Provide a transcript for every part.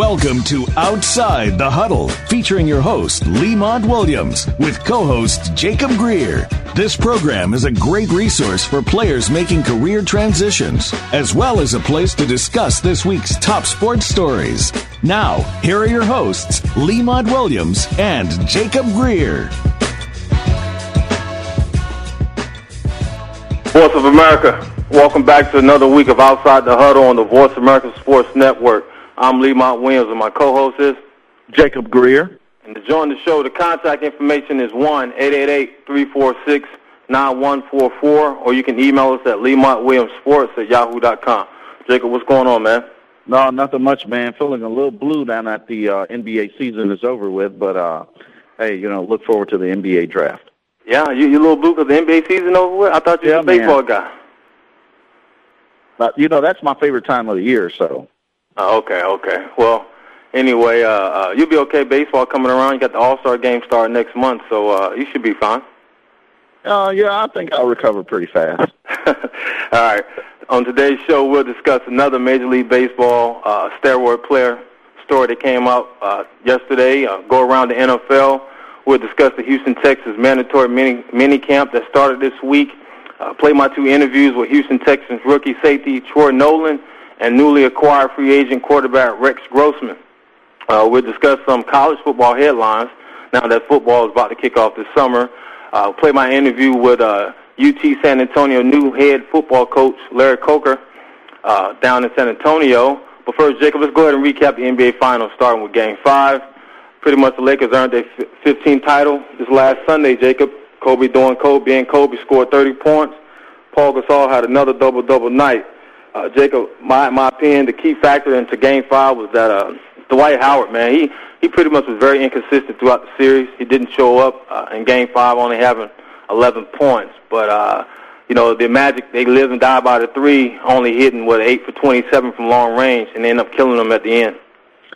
Welcome to Outside the Huddle, featuring your host, Lemont Williams, with co host Jacob Greer. This program is a great resource for players making career transitions, as well as a place to discuss this week's top sports stories. Now, here are your hosts, Lemont Williams and Jacob Greer. Voice of America, welcome back to another week of Outside the Huddle on the Voice America Sports Network. I'm Lemont Williams, and my co-host is Jacob Greer. And to join the show, the contact information is one eight eight eight three four six nine one four four, or you can email us at lemontwilliamsports at yahoo.com. Jacob, what's going on, man? No, nothing much, man. Feeling a little blue now that the uh, NBA season is over with, but uh, hey, you know, look forward to the NBA draft. Yeah, you you a little blue because the NBA season is over with. I thought you were Yeah, a baseball man. guy. But you know, that's my favorite time of the year. So Oh, okay, okay. Well, anyway, uh, uh, you'll be okay. Baseball coming around. You got the All Star game starting next month, so uh, you should be fine. uh, yeah, I think I'll recover pretty fast. All right. On today's show, we'll discuss another Major League Baseball uh, steroid player story that came out uh, yesterday. Uh, go around the NFL. We'll discuss the Houston, Texas mandatory mini, mini camp that started this week. Uh, play my two interviews with Houston Texans rookie safety Troy Nolan and newly acquired free agent quarterback Rex Grossman. Uh, we'll discuss some college football headlines now that football is about to kick off this summer. Uh, play my interview with uh, UT San Antonio new head football coach Larry Coker uh, down in San Antonio. But first, Jacob, let's go ahead and recap the NBA Finals, starting with Game 5. Pretty much the Lakers earned their 15th title this last Sunday, Jacob. Kobe doing Kobe, and Kobe scored 30 points. Paul Gasol had another double-double night. Uh, Jacob, my my opinion, the key factor into Game Five was that uh, Dwight Howard, man, he he pretty much was very inconsistent throughout the series. He didn't show up uh, in Game Five, only having 11 points. But uh, you know, the Magic they live and die by the three, only hitting what eight for 27 from long range, and end up killing them at the end.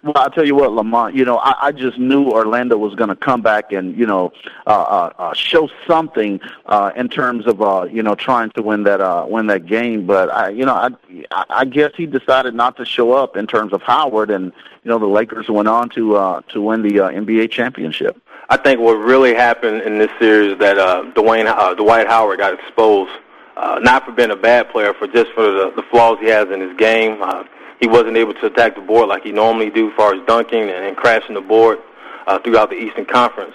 Well, I'll tell you what, Lamont. You know, I, I just knew Orlando was going to come back and you know uh, uh, uh, show something uh, in terms of uh, you know trying to win that uh, win that game. But I, you know, I, I guess he decided not to show up in terms of Howard, and you know the Lakers went on to uh, to win the uh, NBA championship. I think what really happened in this series is that uh, Dwayne uh, Dwight Howard got exposed, uh, not for being a bad player, for just for the, the flaws he has in his game. Uh, he wasn't able to attack the board like he normally do, as far as dunking and, and crashing the board uh, throughout the Eastern Conference.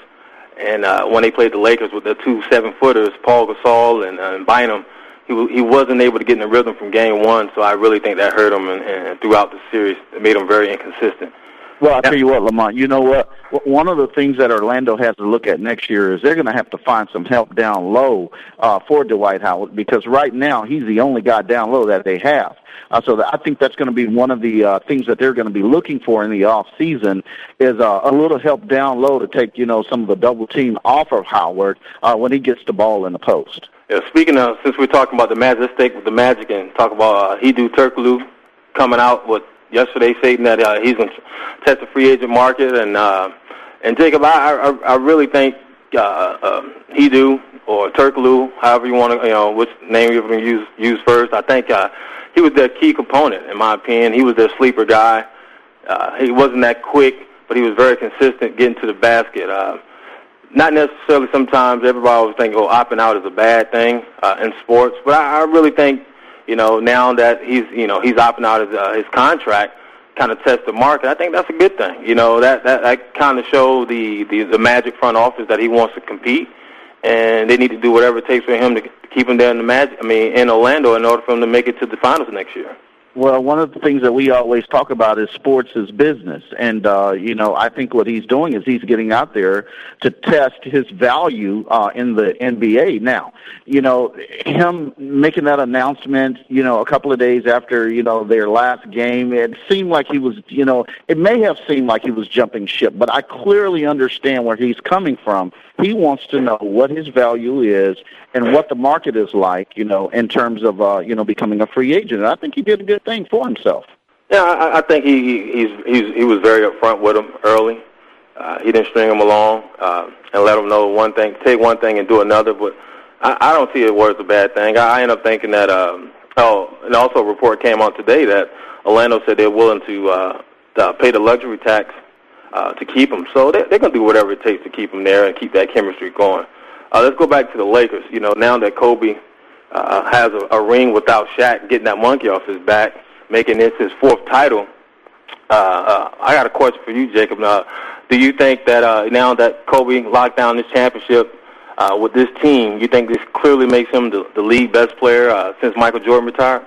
And uh, when they played the Lakers with the two seven footers, Paul Gasol and, uh, and Bynum, he w- he wasn't able to get in the rhythm from game one. So I really think that hurt him, and, and throughout the series, it made him very inconsistent. Well, I'll tell you what, Lamont. You know what? One of the things that Orlando has to look at next year is they're going to have to find some help down low uh, for Dwight Howard because right now he's the only guy down low that they have. Uh, so that, I think that's going to be one of the uh, things that they're going to be looking for in the off season is uh, a little help down low to take you know some of the double team off of Howard uh, when he gets the ball in the post. Yeah, speaking of, since we're talking about the Magic, let's with the Magic and talk about uh, Hedo Turkoglu coming out with yesterday stating that uh, he's going to test the free agent market. And uh, and Jacob, I I, I really think uh, uh, Hedo or Turkoglu, however you want to, you know, which name you're to use use first. I think uh, he was their key component, in my opinion. He was their sleeper guy. Uh, he wasn't that quick, but he was very consistent getting to the basket. Uh, not necessarily sometimes everybody always think, oh, opting out is a bad thing uh, in sports, but I, I really think, you know, now that he's, you know, he's opting out his, uh, his contract, kind of test the market. I think that's a good thing. You know, that that, that kind of show the, the the Magic front office that he wants to compete, and they need to do whatever it takes for him to keep him there in the Magic. I mean, in Orlando, in order for him to make it to the finals next year. Well, one of the things that we always talk about is sports is business. And, uh, you know, I think what he's doing is he's getting out there to test his value uh, in the NBA. Now, you know, him making that announcement, you know, a couple of days after, you know, their last game, it seemed like he was, you know, it may have seemed like he was jumping ship, but I clearly understand where he's coming from. He wants to know what his value is and what the market is like, you know, in terms of, uh, you know, becoming a free agent. And I think he did a good thing for himself. Yeah, I, I think he he's he's he was very upfront with him early. Uh, he didn't string him along uh, and let him know one thing, take one thing and do another. But I, I don't see it was a bad thing. I, I end up thinking that. Um, oh, and also a report came out today that Orlando said they're willing to uh, uh, pay the luxury tax uh, to keep him. So they're, they're going to do whatever it takes to keep him there and keep that chemistry going. Uh, let's go back to the Lakers. You know, now that Kobe uh, has a, a ring without Shaq, getting that monkey off his back, making this his fourth title. Uh, uh, I got a question for you, Jacob. Now, do you think that uh, now that Kobe locked down this championship uh, with this team, you think this clearly makes him the, the league best player uh, since Michael Jordan retired?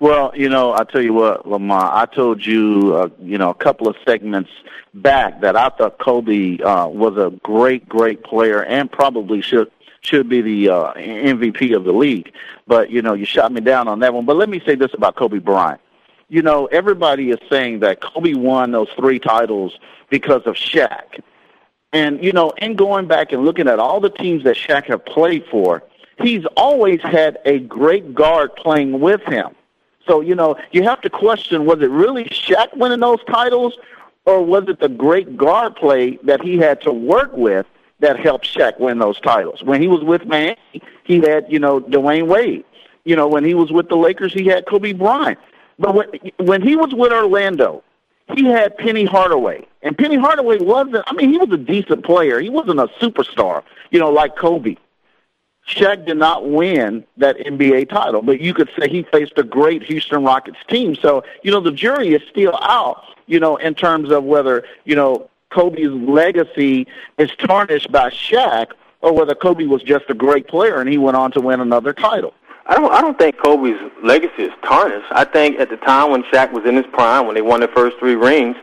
Well, you know, I tell you what, Lamar, I told you, uh, you know, a couple of segments back that I thought Kobe uh, was a great, great player and probably should should be the uh, MVP of the league. But you know, you shot me down on that one. But let me say this about Kobe Bryant. You know, everybody is saying that Kobe won those three titles because of Shaq. And you know, in going back and looking at all the teams that Shaq have played for, he's always had a great guard playing with him. So, you know, you have to question was it really Shaq winning those titles or was it the great guard play that he had to work with that helped Shaq win those titles? When he was with Miami, he had, you know, Dwyane Wade. You know, when he was with the Lakers, he had Kobe Bryant. But when, when he was with Orlando, he had Penny Hardaway. And Penny Hardaway wasn't, I mean, he was a decent player. He wasn't a superstar, you know, like Kobe. Shaq did not win that NBA title, but you could say he faced a great Houston Rockets team. So, you know, the jury is still out, you know, in terms of whether, you know, Kobe's legacy is tarnished by Shaq or whether Kobe was just a great player and he went on to win another title. I don't. I don't think Kobe's legacy is tarnished. I think at the time when Shaq was in his prime, when they won their first three rings,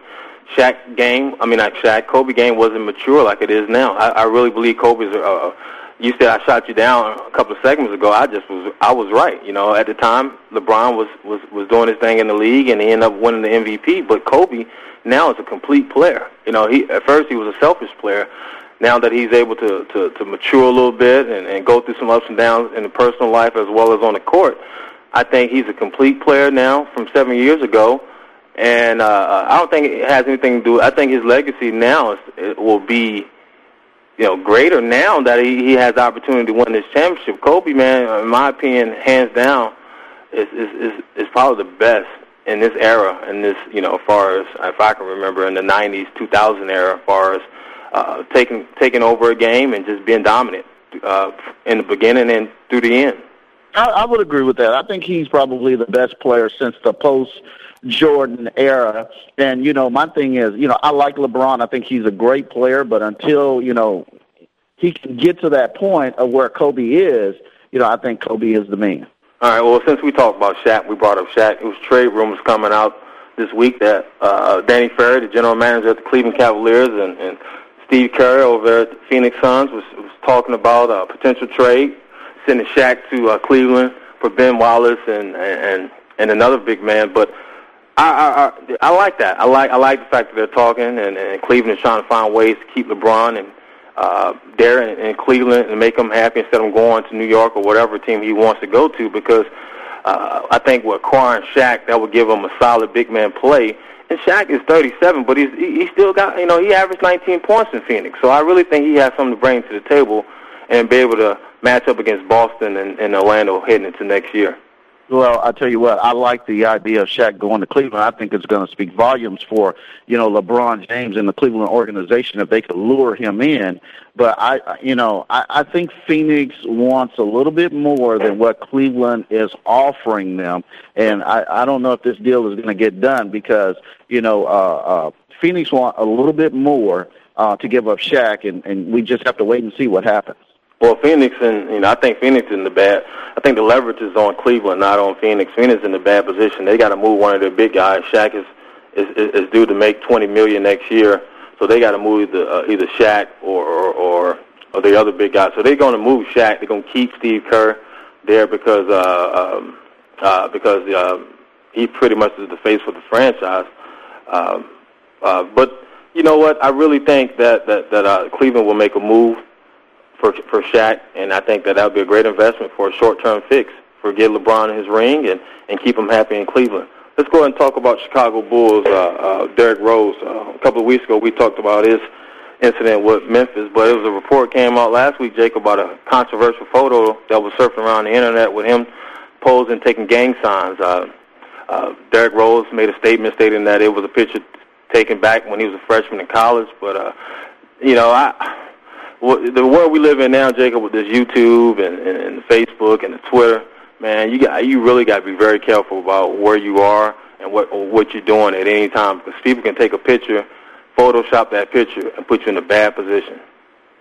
Shaq game. I mean, not Shaq. Kobe game wasn't mature like it is now. I, I really believe Kobe's a, a you said I shot you down a couple of segments ago. I just was I was right. You know, at the time LeBron was was was doing his thing in the league and he ended up winning the MVP. But Kobe now is a complete player. You know, he at first he was a selfish player. Now that he's able to to, to mature a little bit and, and go through some ups and downs in the personal life as well as on the court, I think he's a complete player now from seven years ago. And uh, I don't think it has anything to do. I think his legacy now is, it will be you know, greater now that he, he has the opportunity to win this championship. Kobe, man, in my opinion, hands down, is is is, is probably the best in this era. In this, you know, as far as if I can remember, in the '90s, 2000 era, as far as uh, taking taking over a game and just being dominant uh, in the beginning and through the end. I, I would agree with that. I think he's probably the best player since the post Jordan era. And, you know, my thing is, you know, I like LeBron. I think he's a great player, but until, you know, he can get to that point of where Kobe is, you know, I think Kobe is the man. All right. Well, since we talked about Shaq, we brought up Shaq. It was trade rumors coming out this week that uh, Danny Ferry, the general manager at the Cleveland Cavaliers, and, and Steve Kerr over at the Phoenix Suns was, was talking about a potential trade, sending Shaq to uh, Cleveland for Ben Wallace and and and another big man. But I, I I like that. I like I like the fact that they're talking and, and Cleveland is trying to find ways to keep LeBron and uh, there in, in Cleveland and make him happy instead of going to New York or whatever team he wants to go to. Because uh, I think with acquiring Shaq, that would give him a solid big man play. And Shaq is 37, but he's he, he still got you know he averaged 19 points in Phoenix. So I really think he has something to bring to the table and be able to match up against Boston and, and Orlando heading into next year. Well, I tell you what, I like the idea of Shaq going to Cleveland. I think it's going to speak volumes for you know LeBron James and the Cleveland organization if they could lure him in. But I, you know, I, I think Phoenix wants a little bit more than what Cleveland is offering them, and I, I don't know if this deal is going to get done because you know uh, uh, Phoenix want a little bit more uh, to give up Shaq, and, and we just have to wait and see what happens. Well, Phoenix and you know, I think Phoenix in the bad. I think the leverage is on Cleveland, not on Phoenix. Phoenix in the bad position. They got to move one of their big guys. Shaq is is is due to make twenty million next year, so they got to move either uh, either Shaq or or, or or the other big guy. So they're going to move Shaq. They're going to keep Steve Kerr there because uh, um, uh, because uh, he pretty much is the face for the franchise. Um, uh, but you know what? I really think that that that uh, Cleveland will make a move for for Shaq, and I think that that would be a great investment for a short-term fix for get LeBron his ring and and keep him happy in Cleveland. Let's go ahead and talk about Chicago Bulls. Uh, uh, Derrick Rose. Uh, a couple of weeks ago, we talked about his incident with Memphis, but it was a report came out last week, Jake, about a controversial photo that was surfing around the internet with him posing, taking gang signs. Uh, uh, Derrick Rose made a statement stating that it was a picture taken back when he was a freshman in college, but uh, you know, I the world we live in now, Jacob, with this YouTube and, and, and Facebook and the Twitter, man, you got you really got to be very careful about where you are and what what you're doing at any time because people can take a picture, Photoshop that picture, and put you in a bad position.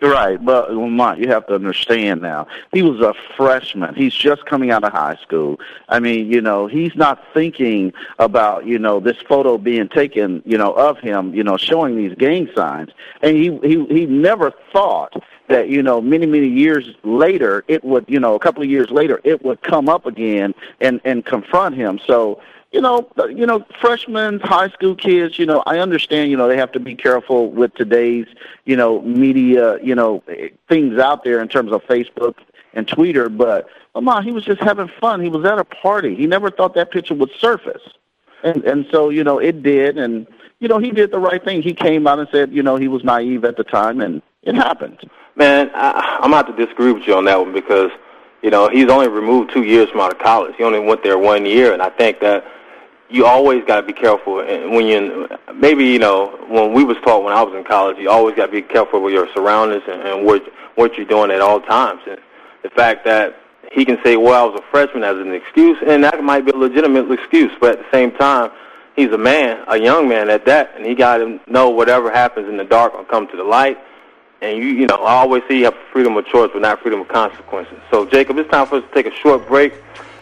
Right, but Lamont, you have to understand now. He was a freshman. He's just coming out of high school. I mean, you know, he's not thinking about you know this photo being taken, you know, of him, you know, showing these gang signs, and he he he never thought that you know many many years later it would you know a couple of years later it would come up again and and confront him. So you know, you know, freshmen, high school kids, you know, I understand, you know, they have to be careful with today's, you know, media, you know, things out there in terms of Facebook and Twitter, but Lamont, he was just having fun. He was at a party. He never thought that picture would surface. And and so, you know, it did and you know, he did the right thing. He came out and said, you know, he was naive at the time and it happened. Man, I, I'm out to disagree with you on that one because, you know, he's only removed two years from out of college. He only went there one year, and I think that you always got to be careful and when you maybe you know when we was taught when I was in college you always got to be careful with your surroundings and, and what what you're doing at all times. And the fact that he can say well I was a freshman as an excuse and that might be a legitimate excuse but at the same time he's a man a young man at that and he got to know whatever happens in the dark will come to the light. And you you know I always say you have freedom of choice but not freedom of consequences. So Jacob it's time for us to take a short break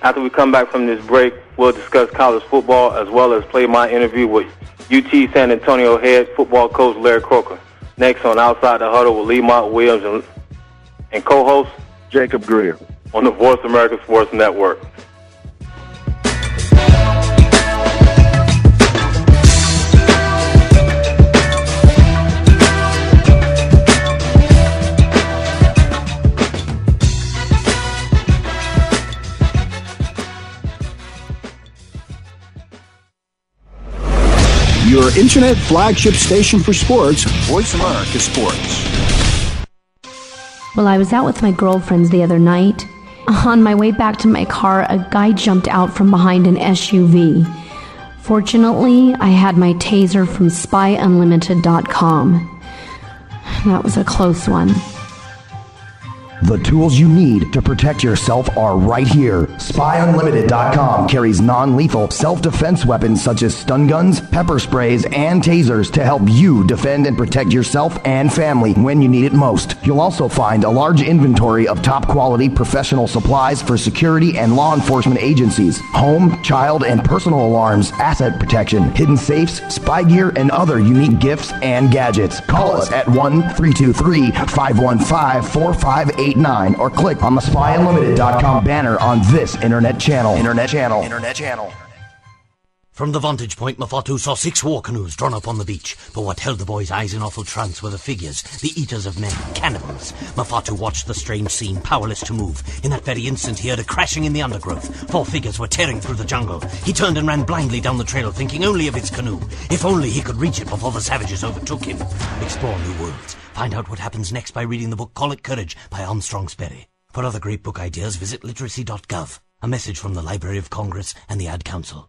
after we come back from this break, we'll discuss college football as well as play my interview with UT San Antonio head football coach Larry Coker. Next on Outside the Huddle with Lemont Williams and, and co-host Jacob Greer on the Voice America Sports Network. Your internet flagship station for sports, Voice America Sports. Well, I was out with my girlfriends the other night. On my way back to my car, a guy jumped out from behind an SUV. Fortunately, I had my taser from spyunlimited.com. That was a close one. The tools you need to protect yourself are right here. SpyUnlimited.com carries non lethal self defense weapons such as stun guns, pepper sprays, and tasers to help you defend and protect yourself and family when you need it most. You'll also find a large inventory of top quality professional supplies for security and law enforcement agencies, home, child, and personal alarms, asset protection, hidden safes, spy gear, and other unique gifts and gadgets. Call us at 1 323 515 4588 889 or click on the spyunlimited.com banner on this internet channel. Internet channel. Internet channel. From the vantage point, Mafatu saw six war canoes drawn up on the beach. But what held the boy's eyes in awful trance were the figures, the eaters of men, cannibals. Mafatu watched the strange scene, powerless to move. In that very instant, he heard a crashing in the undergrowth. Four figures were tearing through the jungle. He turned and ran blindly down the trail, thinking only of his canoe. If only he could reach it before the savages overtook him. Explore new worlds. Find out what happens next by reading the book Call It Courage by Armstrong Sperry. For other great book ideas, visit literacy.gov. A message from the Library of Congress and the Ad Council.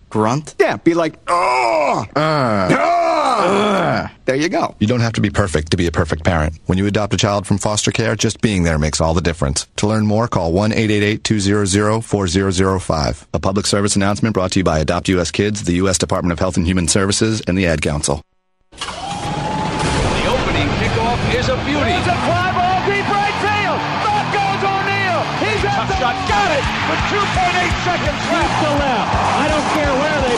Grunt? Yeah, be like, oh! Uh. Uh. There you go. You don't have to be perfect to be a perfect parent. When you adopt a child from foster care, just being there makes all the difference. To learn more, call 1-888-200-4005. A public service announcement brought to you by Adopt U.S. Kids, the U.S. Department of Health and Human Services, and the Ad Council. The opening kickoff is a beauty. It's a fly ball deep right field. Back goes O'Neill. He's at the shot. Got it with 2.8 seconds left. to left.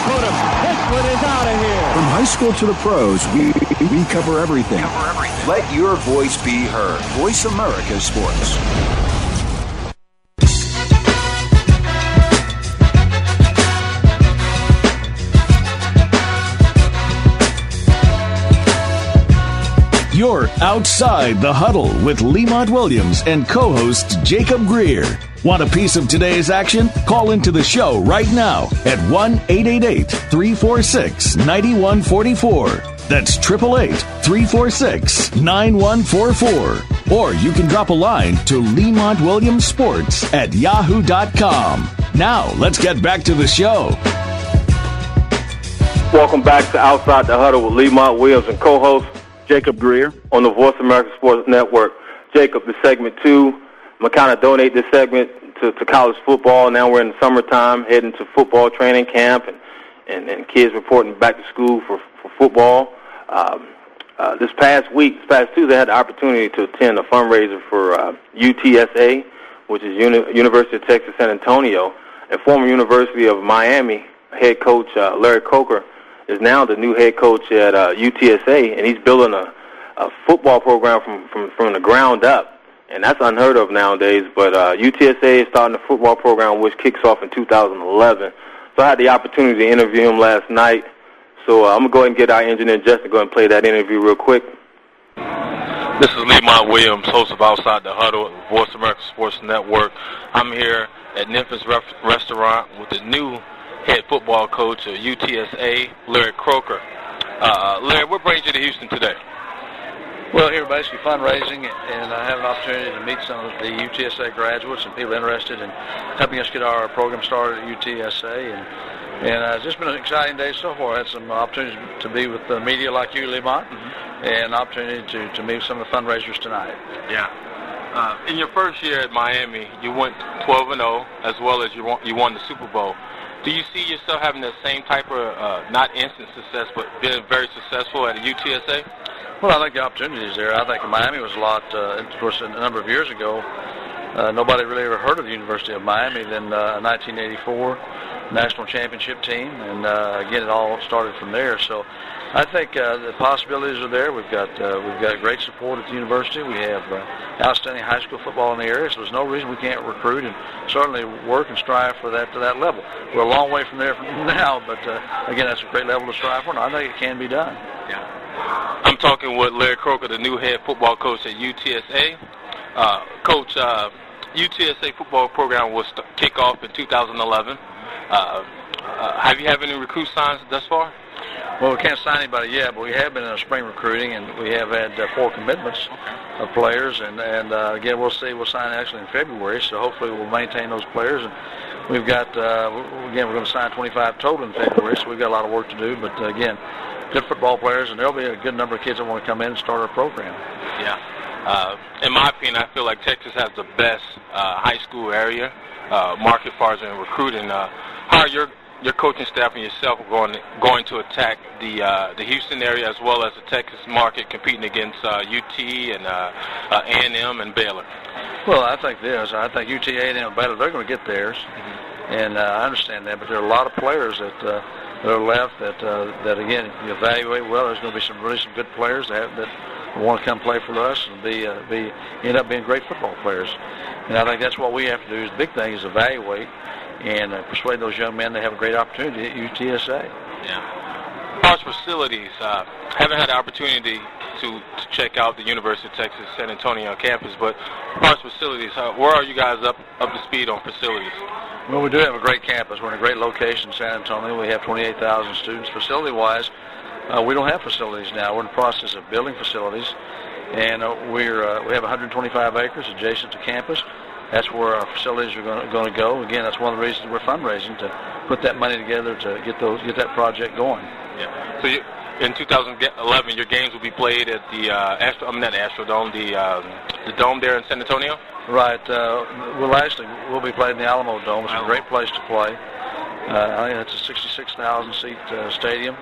Put him. This one is out of here. From high school to the pros, we, we cover everything. Cover everything. Let your voice be heard. Voice America Sports. You're outside the huddle with Lemont Williams and co-host Jacob Greer. Want a piece of today's action? Call into the show right now at 1-888-346-9144. That's 888-346-9144. Or you can drop a line to Lemont Williams Sports at yahoo.com. Now, let's get back to the show. Welcome back to Outside the Huddle with Lemont Williams and co-host Jacob Greer on the Voice America Sports Network. Jacob, this segment two. I'm going to kind of donate this segment to, to college football. Now we're in the summertime, heading to football training camp, and, and, and kids reporting back to school for, for football. Um, uh, this past week, this past Tuesday, I had the opportunity to attend a fundraiser for uh, UTSA, which is Uni- University of Texas San Antonio, and former University of Miami head coach uh, Larry Coker is now the new head coach at uh, UTSA, and he's building a, a football program from, from from the ground up, and that's unheard of nowadays. But uh, UTSA is starting a football program which kicks off in 2011. So I had the opportunity to interview him last night. So uh, I'm gonna go ahead and get our engineer Justin to go and play that interview real quick. This is Lemont Williams, host of Outside the Huddle, Voice America Sports Network. I'm here at Memphis Ref- Restaurant with the new head football coach of UTSA, Larry Coker. Uh, Larry, what brings you to Houston today? Well, here basically fundraising, and I have an opportunity to meet some of the UTSA graduates and people interested in helping us get our program started at UTSA. And, and uh, it's just been an exciting day so far. I had some opportunities to be with the media like you, Lemont, mm-hmm. and an opportunity to, to meet some of the fundraisers tonight. Yeah. Uh, in your first year at Miami, you went 12 and 0, as well as you won, you won the Super Bowl. Do you see yourself having the same type of, uh, not instant success, but being very successful at UTSA? Well, I think the opportunity is there. I think Miami was a lot, uh, of course, a number of years ago. Uh, nobody really ever heard of the University of Miami. Then uh, 1984 national championship team, and uh, again, it all started from there. So, I think uh, the possibilities are there. We've got uh, we've got great support at the university. We have uh, outstanding high school football in the area, so there's no reason we can't recruit and certainly work and strive for that to that level. We're a long way from there from now, but uh, again, that's a great level to strive for, and I think it can be done. Yeah. I'm talking with Larry Coker, the new head football coach at UTSA. Uh, coach, uh, UTSA football program will st- kick off in 2011. Uh, uh, have you had any recruit signs thus far? Well, we can't sign anybody yet, but we have been in a spring recruiting, and we have had uh, four commitments of players. And, and uh, again, we'll see. We'll sign actually in February, so hopefully we'll maintain those players. And we've got uh, again, we're going to sign 25 total in February, so we've got a lot of work to do. But uh, again, good football players, and there'll be a good number of kids that want to come in and start our program. Yeah. Uh, in my opinion, I feel like Texas has the best uh, high school area uh, market far as in recruiting. Uh, how are your your coaching staff and yourself going going to attack the uh, the Houston area as well as the Texas market, competing against uh, UT and uh, uh, A&M and Baylor? Well, I think this. I think UT, A&M, and Baylor, they're going to get theirs, mm-hmm. and uh, I understand that. But there are a lot of players that. Uh, that are left that uh, that again you evaluate well there's going to be some really some good players that that want to come play for us and be uh, be end up being great football players and I think that's what we have to do is the big thing is evaluate and uh, persuade those young men they have a great opportunity at UTSA. Yeah. As far as facilities, uh, haven't had the opportunity to, to check out the University of Texas San Antonio campus. But as far as facilities, how, where are you guys up up to speed on facilities? Well, we do have a great campus. We're in a great location, San Antonio. We have 28,000 students. Facility-wise, uh, we don't have facilities now. We're in the process of building facilities, and uh, we're uh, we have 125 acres adjacent to campus. That's where our facilities are going to go. Again, that's one of the reasons we're fundraising to put that money together to get those get that project going. Yeah. So you, in 2011, your games will be played at the uh, Astro, I mean not the Astrodome, the um, the dome there in San Antonio. Right. Uh, we'll actually we'll be playing the Alamo Dome. It's a great place to play. Uh, I think it's a 66,000 seat uh, stadium.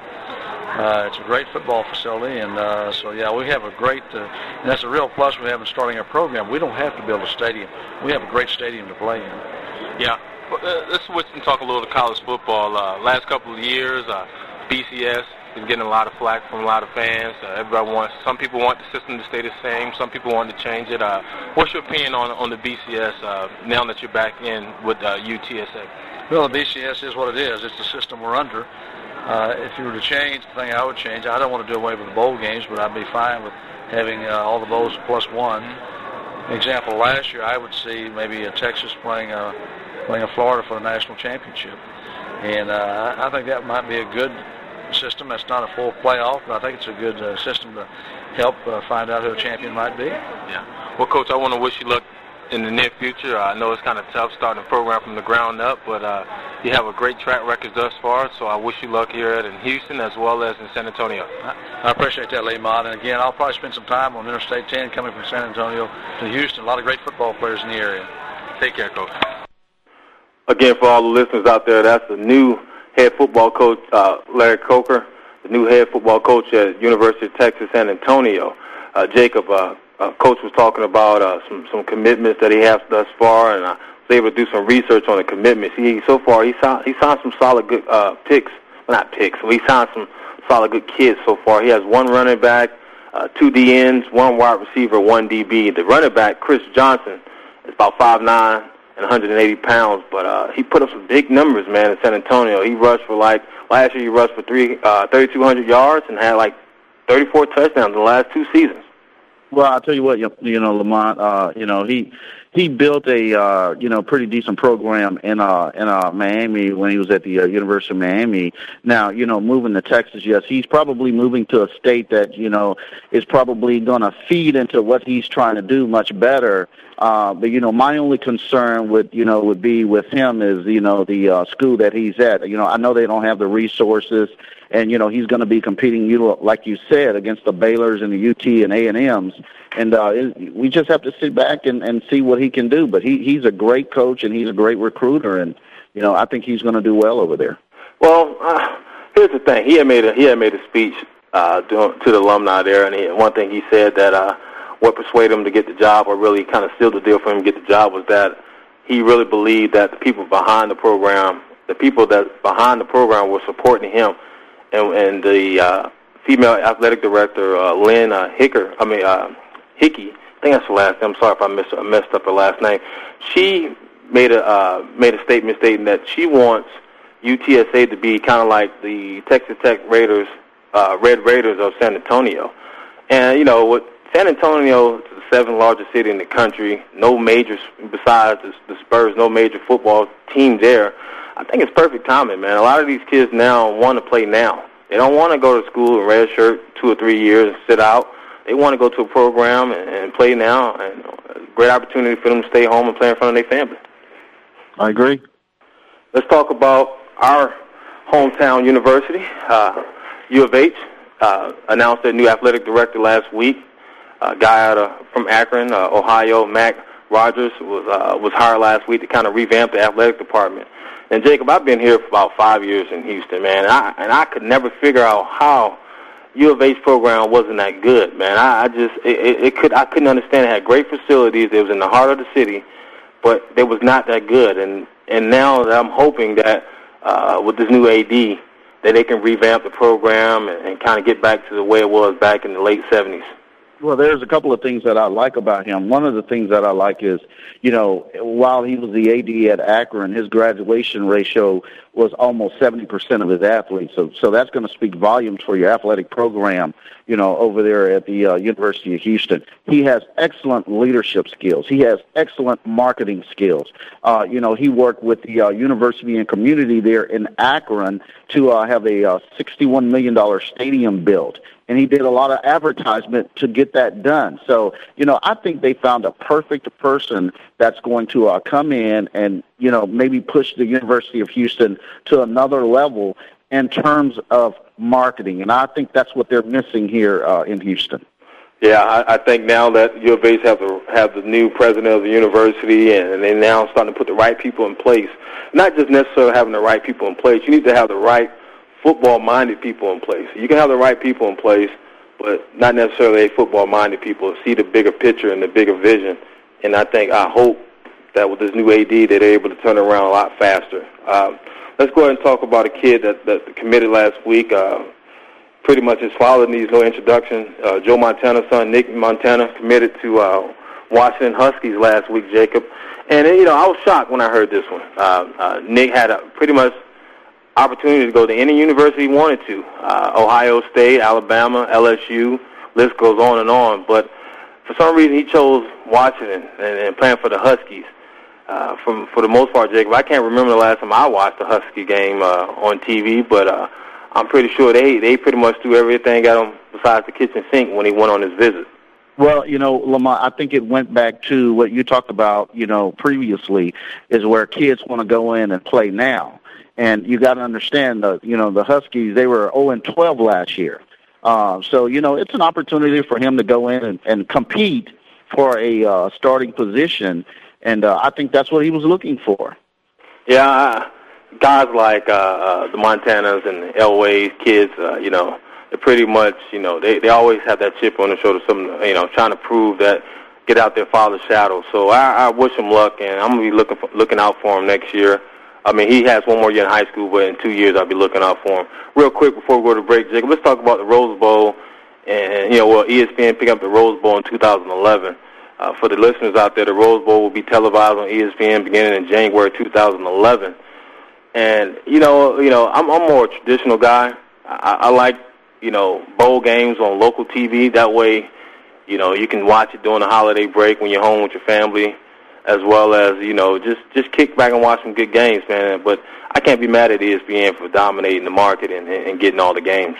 Uh, it's a great football facility, and uh, so yeah, we have a great. Uh, and that's a real plus we have in starting our program. We don't have to build a stadium. We have a great stadium to play in. Yeah. Uh, let's switch and talk a little to college football. Uh, last couple of years, uh, BCS been getting a lot of flack from a lot of fans. Uh, everybody wants. Some people want the system to stay the same. Some people want to change it. Uh, what's your opinion on on the BCS uh, now that you're back in with uh, UTSA? Well, the BCS is what it is. It's the system we're under. Uh, if you were to change, the thing I would change, I don't want to do away with the bowl games, but I'd be fine with having uh, all the bowls plus one. Example, last year I would see maybe a Texas playing a, playing a Florida for the national championship. And uh, I think that might be a good system. That's not a full playoff, but I think it's a good uh, system to help uh, find out who a champion might be. Yeah. Well, Coach, I want to wish you luck in the near future. I know it's kind of tough starting a program from the ground up, but uh, you have a great track record thus far, so I wish you luck here in Houston as well as in San Antonio. I appreciate that, Lemont. And again, I'll probably spend some time on Interstate 10 coming from San Antonio to Houston. A lot of great football players in the area. Take care, Coach. Again, for all the listeners out there, that's the new head football coach, uh, Larry Coker, the new head football coach at University of Texas San Antonio. Uh, Jacob, uh, uh, coach was talking about uh, some some commitments that he has thus far, and I was able to do some research on the commitments. He so far he signed he signed some solid good uh, picks, well, not picks. He signed some solid good kids so far. He has one running back, uh, two DNs, one wide receiver, one DB. The running back Chris Johnson is about five nine and 180 pounds, but uh, he put up some big numbers, man, in San Antonio. He rushed for like last year. He rushed for three uh, 3,200 yards and had like 34 touchdowns in the last two seasons. Well, I'll tell you what, you, know, Lamont, uh, you know, he he built a uh, you know pretty decent program in uh in uh Miami when he was at the uh, University of Miami. Now, you know, moving to Texas, yes, he's probably moving to a state that, you know, is probably going to feed into what he's trying to do much better. Uh, but you know, my only concern would you know would be with him is you know the uh, school that he's at. You know, I know they don't have the resources and you know he's going to be competing, you like you said, against the Baylor's and the UT and A and M's, and uh, it, we just have to sit back and, and see what he can do. But he he's a great coach and he's a great recruiter, and you know I think he's going to do well over there. Well, uh, here's the thing: he had made a he had made a speech uh, to, the alumni there, and he, one thing he said that uh, what persuaded him to get the job, or really kind of sealed the deal for him to get the job, was that he really believed that the people behind the program, the people that behind the program, were supporting him and, and the uh, female athletic director, uh, Lynn uh, Hicker, I mean uh, Hickey, I think that's the last name. I'm sorry if I messed, I messed up her last name. She made a uh, made a statement stating that she wants UTSA to be kind of like the Texas Tech Raiders, uh, Red Raiders of San Antonio. And you know, with San Antonio, is the seventh largest city in the country, no major besides the, Spurs, no major football team there. I think it's perfect timing, man. A lot of these kids now want to play now. They don't want to go to school in red shirt two or three years and sit out. They want to go to a program and, and play now, and a great opportunity for them to stay home and play in front of their family. I agree. Let's talk about our hometown university. Uh, U of H uh, announced their new athletic director last week. A guy out of, from Akron, uh, Ohio, Mack Rhoades, was uh, was hired last week to kind of revamp the athletic department. And Jacob, I've been here for about five years in Houston, man, and I, and I could never figure out how U of H program wasn't that good, man. I, I just it, it could I couldn't understand. It had great facilities. It was in the heart of the city, but it was not that good. And and now that I'm hoping that uh, with this new AD that they can revamp the program and, and kind of get back to the way it was back in the late '70s. Well, there's a couple of things that I like about him. One of the things that I like is, you know, while he was the AD at Akron, his graduation ratio was almost 70% of his athletes. So, so that's going to speak volumes for your athletic program, you know, over there at the uh, University of Houston. He has excellent leadership skills. He has excellent marketing skills. Uh, you know, he worked with the uh, university and community there in Akron to uh, have a uh, $61 million stadium built and he did a lot of advertisement to get that done. So, you know, I think they found a perfect person that's going to uh, come in and, you know, maybe push the University of Houston to another level in terms of marketing. And I think that's what they're missing here uh, in Houston. Yeah, I, I think now that U of H have the have the new president of the university, and, and they now starting to put the right people in place. Not just necessarily having the right people in place. You need to have the right football-minded people in place. You can have the right people in place, but not necessarily football-minded people. See the bigger picture and the bigger vision. And I think, I hope that with this new AD, that they're able to turn around a lot faster. Um, let's go ahead and talk about a kid that, that committed last week. Uh, pretty much his father needs no introduction. Uh, Joe Montana's son, Nick Montana, committed to uh, Washington Huskies last week, Jacob. And, you know, I was shocked when I heard this one. Uh, uh, Nick had a pretty much – opportunity to go to any university he wanted to. Uh, Ohio State, Alabama, LSU, list goes on and on. But for some reason, he chose Washington and, and playing for the Huskies. Uh, from for the most part, Jacob, I can't remember the last time I watched a Husky game uh, on TV, but uh, I'm pretty sure they they pretty much threw everything at him besides the kitchen sink when he went on his visit. Well, you know, Lamont, I think it went back to what you talked about, you know, previously, is where kids want to go in and play now. And you got to understand the you know the Huskies they were 0 and 12 last year, uh, so you know it's an opportunity for him to go in and, and compete for a uh, starting position, and uh, I think that's what he was looking for. Yeah, uh, guys like uh, uh, the Montanas and Elways kids, uh, you know, they're pretty much you know they they always have that chip on their shoulder, some you know trying to prove that get out their father's shadow. So I, I wish him luck, and I'm gonna be looking for, looking out for him next year. I mean, he has one more year in high school, but in two years I'll be looking out for him. Real quick before we go to break, Jacob, let's talk about the Rose Bowl and, you know, well, ESPN picked up the Rose Bowl in 2011. Uh, for the listeners out there, the Rose Bowl will be televised on ESPN beginning in January 2011. And, you know, you know, I'm, I'm more a traditional guy. I, I like, you know, bowl games on local TV. That way, you know, you can watch it during the holiday break when you're home with your family as well as you know just just kick back and watch some good games, man. But I can't be mad at ESPN for dominating the market and, and getting all the games.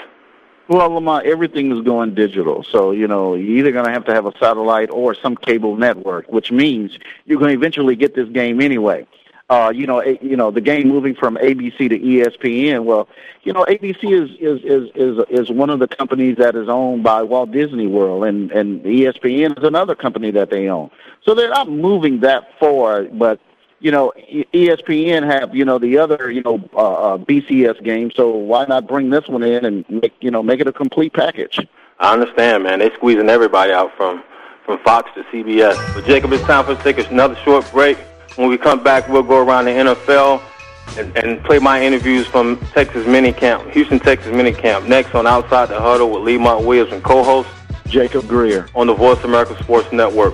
Well, Lamont, everything is going digital, so you know you're either going to have to have a satellite or some cable network, which means you're going to eventually get this game anyway uh, you know, a, you know, the game moving from ABC to ESPN. Well, you know, ABC is is is is is one of the companies that is owned by Walt Disney World, and and ESPN is another company that they own. So they're not moving that far, but you know, ESPN have you know the other you know uh, uh, BCS game. So why not bring this one in and make you know make it a complete package? I understand, man. They're squeezing everybody out from from Fox to CBS. But Jacob, it's time for us to take another short break. When we come back, we'll go around the NFL and, and play my interviews from Texas minicamp, Houston, Texas minicamp. Next on Outside the Huddle with Lemont Williams and co-host Jacob Greer on the Voice America Sports Network.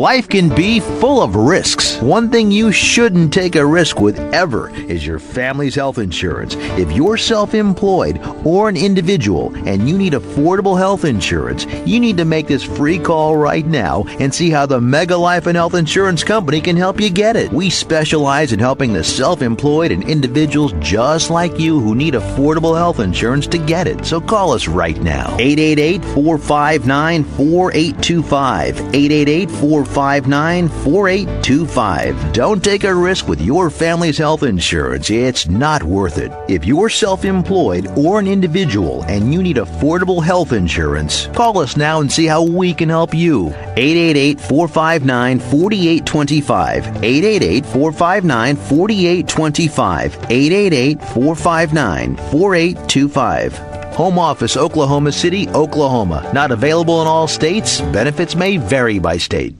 Life can be full of risks. One thing you shouldn't take a risk with ever is your family's health insurance. If you're self employed or an individual and you need affordable health insurance, you need to make this free call right now and see how the Mega Life and Health Insurance Company can help you get it. We specialize in helping the self employed and individuals just like you who need affordable health insurance to get it. So call us right now. 888 459 4825. 888 4 459 4825. Don't take a risk with your family's health insurance. It's not worth it. If you're self employed or an individual and you need affordable health insurance, call us now and see how we can help you. 888 459 4825. 888 459 4825. 888 459 4825. Home Office, Oklahoma City, Oklahoma. Not available in all states. Benefits may vary by state.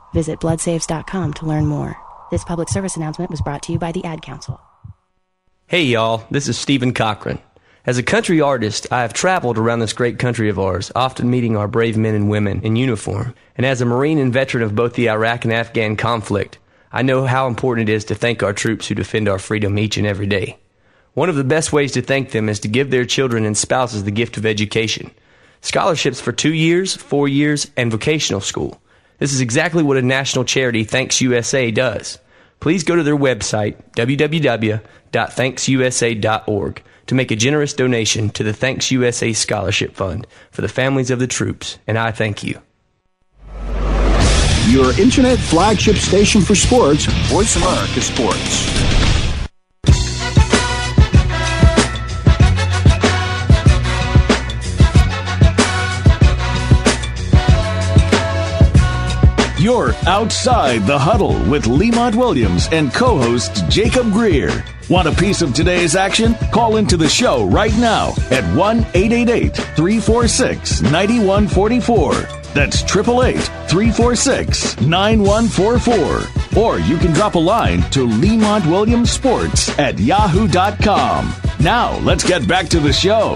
Visit bloodsaves.com to learn more. This public service announcement was brought to you by the Ad Council. Hey, y'all, this is Stephen Cochran. As a country artist, I have traveled around this great country of ours, often meeting our brave men and women in uniform. And as a Marine and veteran of both the Iraq and Afghan conflict, I know how important it is to thank our troops who defend our freedom each and every day. One of the best ways to thank them is to give their children and spouses the gift of education. Scholarships for two years, four years, and vocational school. This is exactly what a national charity, Thanks USA, does. Please go to their website, www.thanksusa.org, to make a generous donation to the Thanks USA Scholarship Fund for the families of the troops, and I thank you. Your internet flagship station for sports, Voice America Sports. You're outside the huddle with Lemont Williams and co host Jacob Greer. Want a piece of today's action? Call into the show right now at 1 888 346 9144. That's 888 346 9144. Or you can drop a line to Lemont Williams Sports at yahoo.com. Now, let's get back to the show.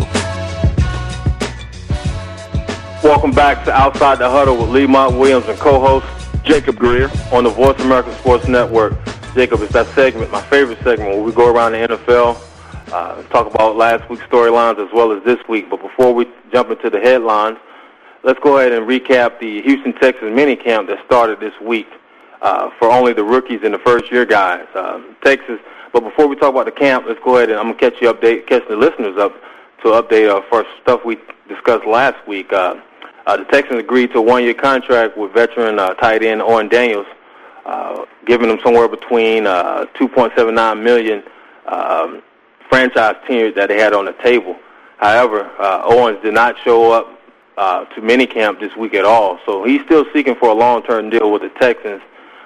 Welcome back to Outside the Huddle with Lemont Williams and co-host Jacob Greer on the Voice America Sports Network. Jacob, it's that segment, my favorite segment, where we go around the NFL, uh, talk about last week's storylines as well as this week. But before we jump into the headlines, let's go ahead and recap the Houston Texans minicamp that started this week uh, for only the rookies and the first-year guys. Uh, Texas. But before we talk about the camp, let's go ahead and I'm gonna catch you update, catch the listeners up to update uh, for stuff we discussed last week. Uh, uh, the Texans agreed to a one-year contract with veteran uh, tight end Owen Daniels, uh, giving him somewhere between uh, 2.79 million um, franchise tenure that they had on the table. However, uh, Owens did not show up uh, to minicamp this week at all, so he's still seeking for a long-term deal with the Texans,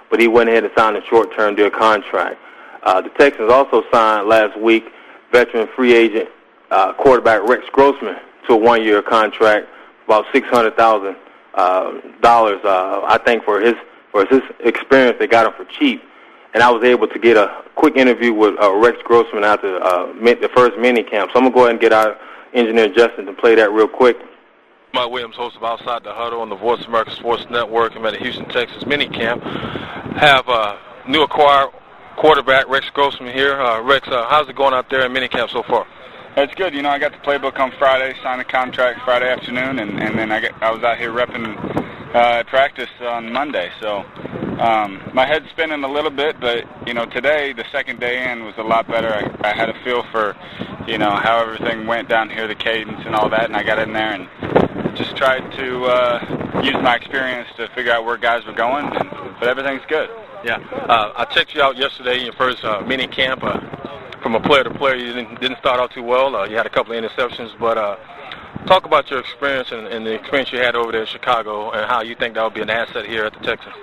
but he went ahead and signed a short-term deal contract. Uh, the Texans also signed last week veteran free agent uh, quarterback Rex Grossman to a one-year contract about six hundred thousand uh, dollars. Uh, I think for his for his experience, they got him for cheap. And I was able to get a quick interview with uh, Rex Grossman after uh, the first mini camp. So I'm gonna go ahead and get our engineer Justin to play that real quick. Mike Williams, host of Outside the Huddle on the Voice of America Sports Network. I'm at the Houston, Texas mini camp. Have uh, new acquired quarterback Rex Grossman here. Uh, Rex, uh, how's it going out there in mini camp so far? It's good. You know, I got the playbook on Friday, signed a contract Friday afternoon, and, and then I, get, I was out here repping uh, practice on Monday. So um, my head's spinning a little bit, but, you know, today, the second day in, was a lot better. I, I had a feel for, you know, how everything went down here, the cadence and all that, and I got in there and just tried to uh, use my experience to figure out where guys were going, and, but everything's good. Yeah. Uh, I checked you out yesterday in your first uh, mini camp. Uh, from a player to player, you didn't, didn't start out too well. Uh, you had a couple of interceptions, but uh, talk about your experience and, and the experience you had over there in Chicago and how you think that would be an asset here at the Texans.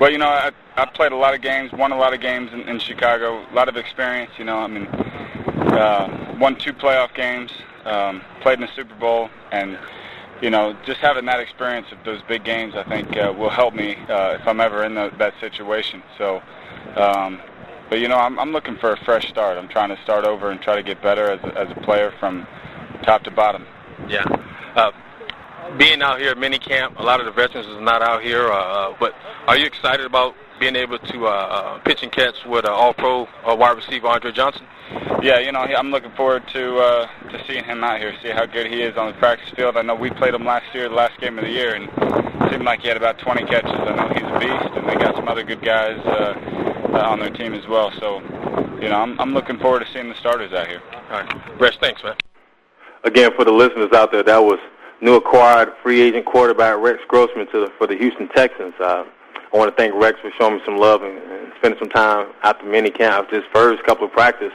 Well, you know, I, I played a lot of games, won a lot of games in, in Chicago, a lot of experience. You know, I mean, uh, won two playoff games, um, played in the Super Bowl, and you know, just having that experience of those big games, I think uh, will help me uh, if I'm ever in the, that situation. So, um, but you know, I'm, I'm looking for a fresh start. I'm trying to start over and try to get better as a, as a player from top to bottom. Yeah. Uh, being out here at minicamp, a lot of the veterans is not out here. Uh, but are you excited about being able to uh, uh, pitch and catch with uh, All-Pro uh, wide receiver Andre Johnson? Yeah, you know, I'm looking forward to uh, to seeing him out here, see how good he is on the practice field. I know we played him last year, the last game of the year, and it seemed like he had about 20 catches. I know he's a beast, and they got some other good guys uh, uh, on their team as well. So, you know, I'm, I'm looking forward to seeing the starters out here. All right, Rex, thanks, man. Again, for the listeners out there, that was new acquired free agent quarterback Rex Grossman to the, for the Houston Texans. Uh, I want to thank Rex for showing me some love and, and spending some time after mini camp, his first couple of practice,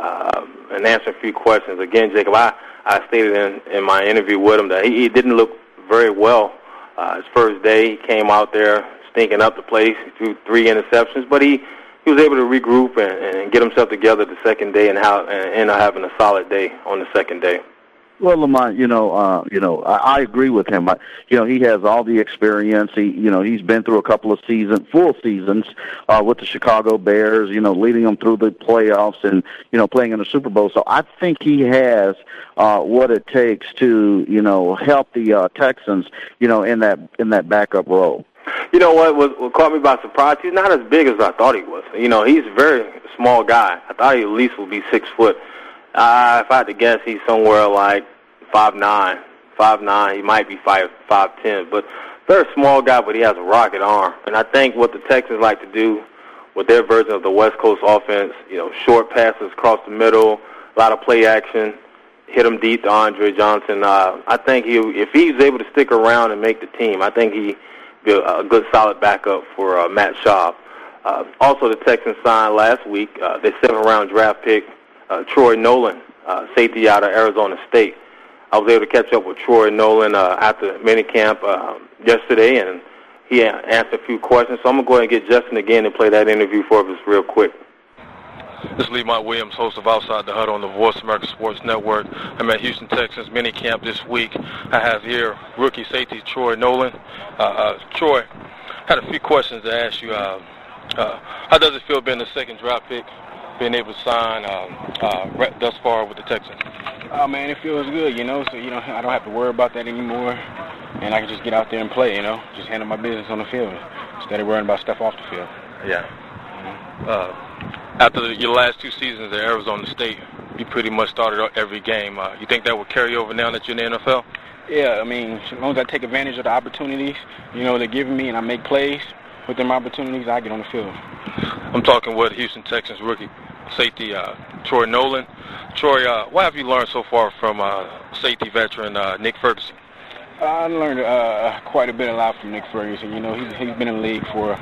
uh, and answering a few questions. Again, Jacob, I, I stated in, in my interview with him that he, he didn't look very well uh, his first day. He came out there stinking up the place, threw three interceptions, but he he was able to regroup and, and get himself together the second day and how and end up having a solid day on the second day. Well, Lemont, you know, uh, you know, I, I agree with him. I, you know, he has all the experience. He, you know, he's been through a couple of seasons, full seasons, uh, with the Chicago Bears. You know, leading them through the playoffs and you know playing in the Super Bowl. So I think he has uh, what it takes to you know help the uh, Texans. You know, in that in that backup role. You know what, what what caught me by surprise? He's not as big as I thought he was. You know, he's a very small guy. I thought he at least would be six foot. Uh, if I had to guess, he's somewhere like five nine, five nine. He might be five five ten, but very small guy. But he has a rocket arm, and I think what the Texans like to do with their version of the West Coast offense, you know, short passes across the middle, a lot of play action, hit him deep to Andre Johnson. Uh, I think he, if he's able to stick around and make the team, I think he be a good solid backup for uh, Matt Schaub. Uh, also, the Texans signed last week uh, their seventh round draft pick uh, Troy Nolan, uh, safety out of Arizona State. I was able to catch up with Troy Nolan uh, after minicamp uh, yesterday, and he answered a few questions. So I'm going to go ahead and get Justin again and play that interview for us real quick. This is Lemont Williams, host of Outside the Huddle on the Voice America Sports Network. I'm at Houston Texans minicamp this week. I have here rookie safety Troy Nolan. Uh, uh, Troy, I had a few questions to ask you. Uh, uh, how does it feel being the second draft pick being able to sign um, uh, thus far with the Texans? Oh man, it feels good, you know. So you know, I don't have to worry about that anymore, and I can just get out there and play, you know, just handle my business on the field instead of worrying about stuff off the field. Yeah. Uh, after the, your last two seasons at Arizona State, you pretty much started every game. Uh, you think that will carry over now that you're in the NFL? Yeah, I mean, as long as I take advantage of the opportunities, you know, they're giving me, and I make plays with them opportunities, I get on the field. I'm talking with Houston Texans rookie safety uh, Troy Nolan. Troy, uh, what have you learned so far from uh, safety veteran uh, Nick Ferguson? I learned uh, quite a bit, a lot from Nick Ferguson. You know, he's, he's been in the league for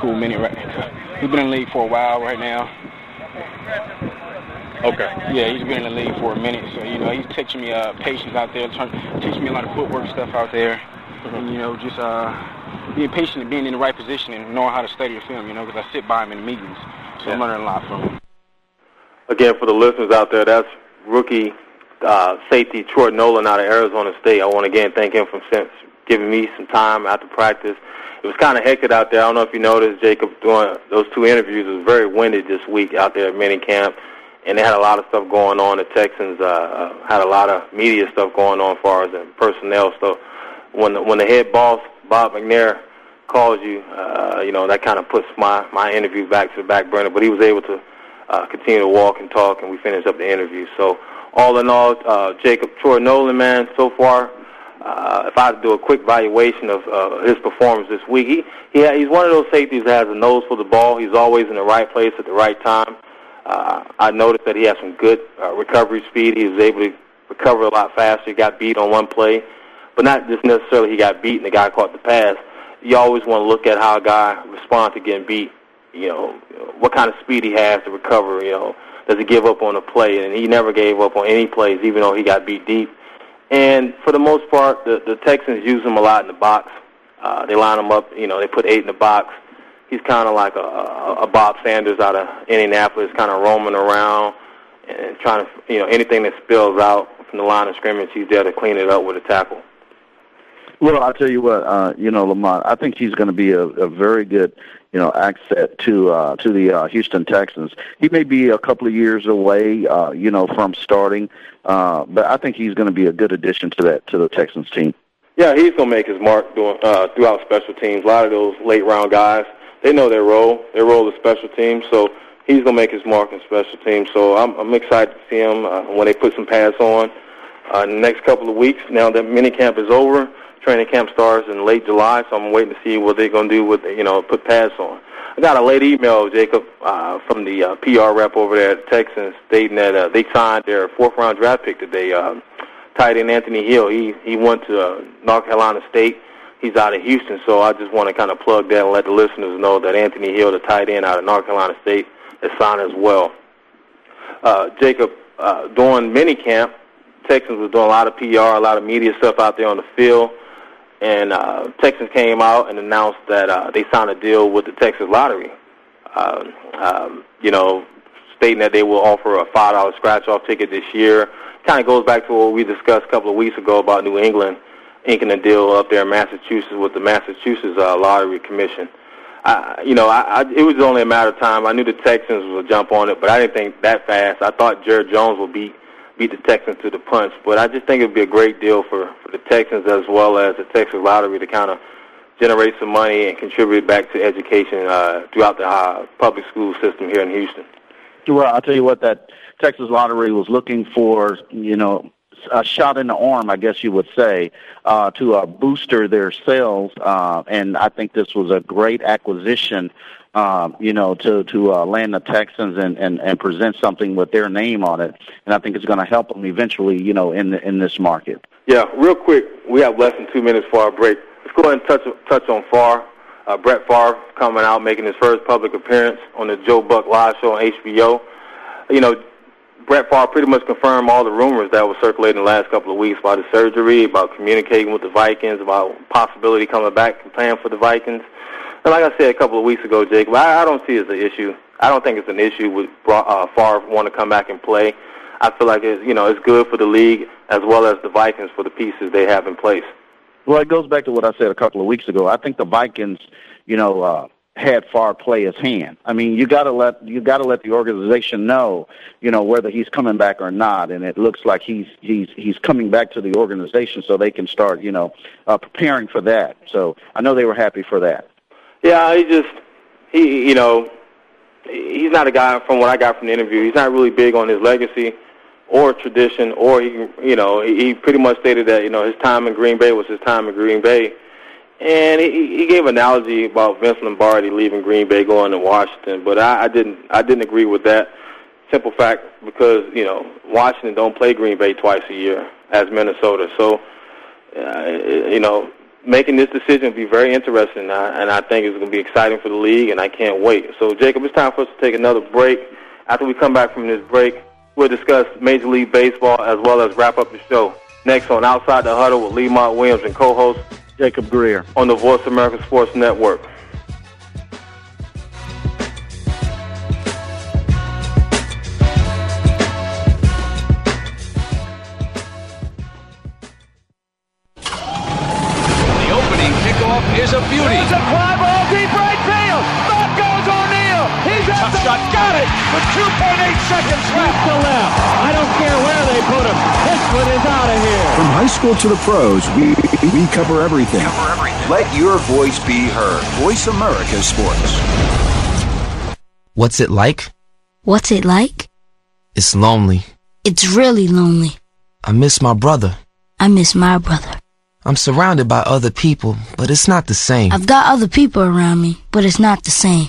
cool minute. Right, now. he's been in the league for a while right now. Okay. Yeah, he's been in the league for a minute, so you know he's teaching me uh, patience out there, trying, teaching me a lot of footwork stuff out there, mm-hmm. and you know just uh, being patient and being in the right position and knowing how to study the film. You know, because I sit by him in the meetings, so yeah. I'm learning a lot from him. Again, for the listeners out there, that's rookie uh, safety Troy Nolan out of Arizona State. I want to again thank him for giving me some time after practice. It was kind of hectic out there. I don't know if you noticed, Jacob, doing those two interviews. It was very windy this week out there at minicamp and they had a lot of stuff going on. The Texans uh, uh, had a lot of media stuff going on, as far as and personnel stuff. When the, when the head boss Bob McNair calls you, uh, you know that kind of puts my my interview back to the back burner. But he was able to uh, continue to walk and talk, and we finished up the interview. So all in all, uh, Jacob Troy Nolan, man, so far. Uh, if I do a quick valuation of uh, his performance this week, he, he he's one of those safeties that has a nose for the ball. He's always in the right place at the right time. Uh, I noticed that he had some good uh, recovery speed. He was able to recover a lot faster. He got beat on one play, but not just necessarily he got beat and the guy caught the pass. You always want to look at how a guy responds to getting beat. You know, what kind of speed he has to recover. You know, does he give up on a play? And he never gave up on any plays, even though he got beat deep. And for the most part, the, the Texans use him a lot in the box. Uh, they line him up. You know, they put eight in the box he's kind of like a, a, Bob Sanders out of Indianapolis, kind of roaming around and trying to, you know, anything that spills out from the line of scrimmage, he's there to clean it up with a tackle. Well, I'll tell you what, uh, you know, Lemont, I think he's going to be a, a very good, you know, asset to uh, to the uh, Houston Texans. He may be a couple of years away, uh, you know, from starting, uh, but I think he's going to be a good addition to that to the Texans team. Yeah, he's going to make his mark doing, uh, throughout special teams. A lot of those late round guys, they know their role. Their role is special teams, so he's going to make his mark in special teams. So I'm, I'm excited to see him uh, when they put some pads on uh, in the next couple of weeks. Now that minicamp is over, training camp starts in late July, so I'm waiting to see what they're going to do with, you know, put pads on. I got a late email, Jacob, uh, from the uh, PR rep over there at Texans stating that uh, they signed their fourth round draft pick today. Uh, tight end Anthony Hill, he he went to uh, North Carolina State. He's out of Houston, so I just want to kind of plug that and let the listeners know that Anthony Hill, the tight end out of North Carolina State, is signed as well. Uh, Jacob, uh, during minicamp, Texans was doing a lot of PR, a lot of media stuff out there on the field and uh, Texas came out and announced that uh, they signed a deal with the Texas Lottery. Um, um, you know, stating that they will offer a five dollar scratch off ticket this year. Kind of goes back to what we discussed a couple of weeks ago about New England inking a deal up there in Massachusetts with the Massachusetts uh, Lottery Commission. I, you know, I, I, it was only a matter of time. I knew the Texans would jump on it, but I didn't think that fast. I thought Jerry Jones would beat beat the Texans to the punch. But I just think it'd be a great deal for, for the Texans as well as the Texas Lottery to kind of generate some money and contribute back to education uh, throughout the uh, public school system here in Houston. Well, I'll tell you what, that Texas Lottery was looking for, you know, a shot in the arm, I guess you would say, uh, to uh, booster their sales. Uh, and I think this was a great acquisition um, you know, to to uh, land the Texans and, and and present something with their name on it, and I think it's going to help them eventually, you know, in the, in this market. Yeah, real quick, we have less than two minutes for our break. Let's go ahead and touch touch on Favre. Uh, Brett Favre coming out making his first public appearance on the Joe Buck Live show on HBO. You know, Brett Favre pretty much confirmed all the rumors that were circulating the last couple of weeks about the surgery, about communicating with the Vikings, about possibility coming back and playing for the Vikings. And like I said a couple of weeks ago, Jake, I, I don't see it as an issue. I don't think it's an issue with uh, Favre want to come back and play. I feel like it's you know it's good for the league as well as the Vikings for the pieces they have in place. Well, it goes back to what I said a couple of weeks ago. I think the Vikings, you know, uh, had Favre play his hand. I mean, you got to let you got to let the organization know, you know, whether he's coming back or not. And it looks like he's he's he's coming back to the organization so they can start, you know, uh, preparing for that. So I know they were happy for that. Yeah, he just he you know he's not a guy from what I got from the interview. He's not really big on his legacy or tradition, or he you know he pretty much stated that you know his time in Green Bay was his time in Green Bay, and he, he gave an analogy about Vince Lombardi leaving Green Bay going to Washington, but I, I didn't I didn't agree with that. Simple fact because you know Washington don't play Green Bay twice a year as Minnesota, so uh, you know making this decision will be very interesting, uh, and I think it's going to be exciting for the league, and I can't wait. So, Jacob, it's time for us to take another break. After we come back from this break, we'll discuss Major League Baseball as well as wrap up the show. Next on Outside the Huddle with Lemont Williams and co-host Jacob Greer on the Voice America Sports Network. High school to the pros, we we cover everything. Cover everything. Let your voice be heard. Voice America Sports. What's it like? What's it like? It's lonely. It's really lonely. I miss my brother. I miss my brother. I'm surrounded by other people, but it's not the same. I've got other people around me, but it's not the same.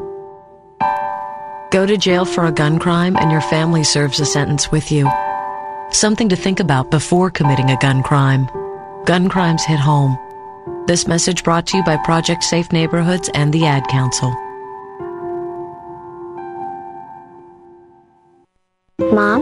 Go to jail for a gun crime and your family serves a sentence with you. Something to think about before committing a gun crime. Gun crimes hit home. This message brought to you by Project Safe Neighborhoods and the Ad Council. Mom?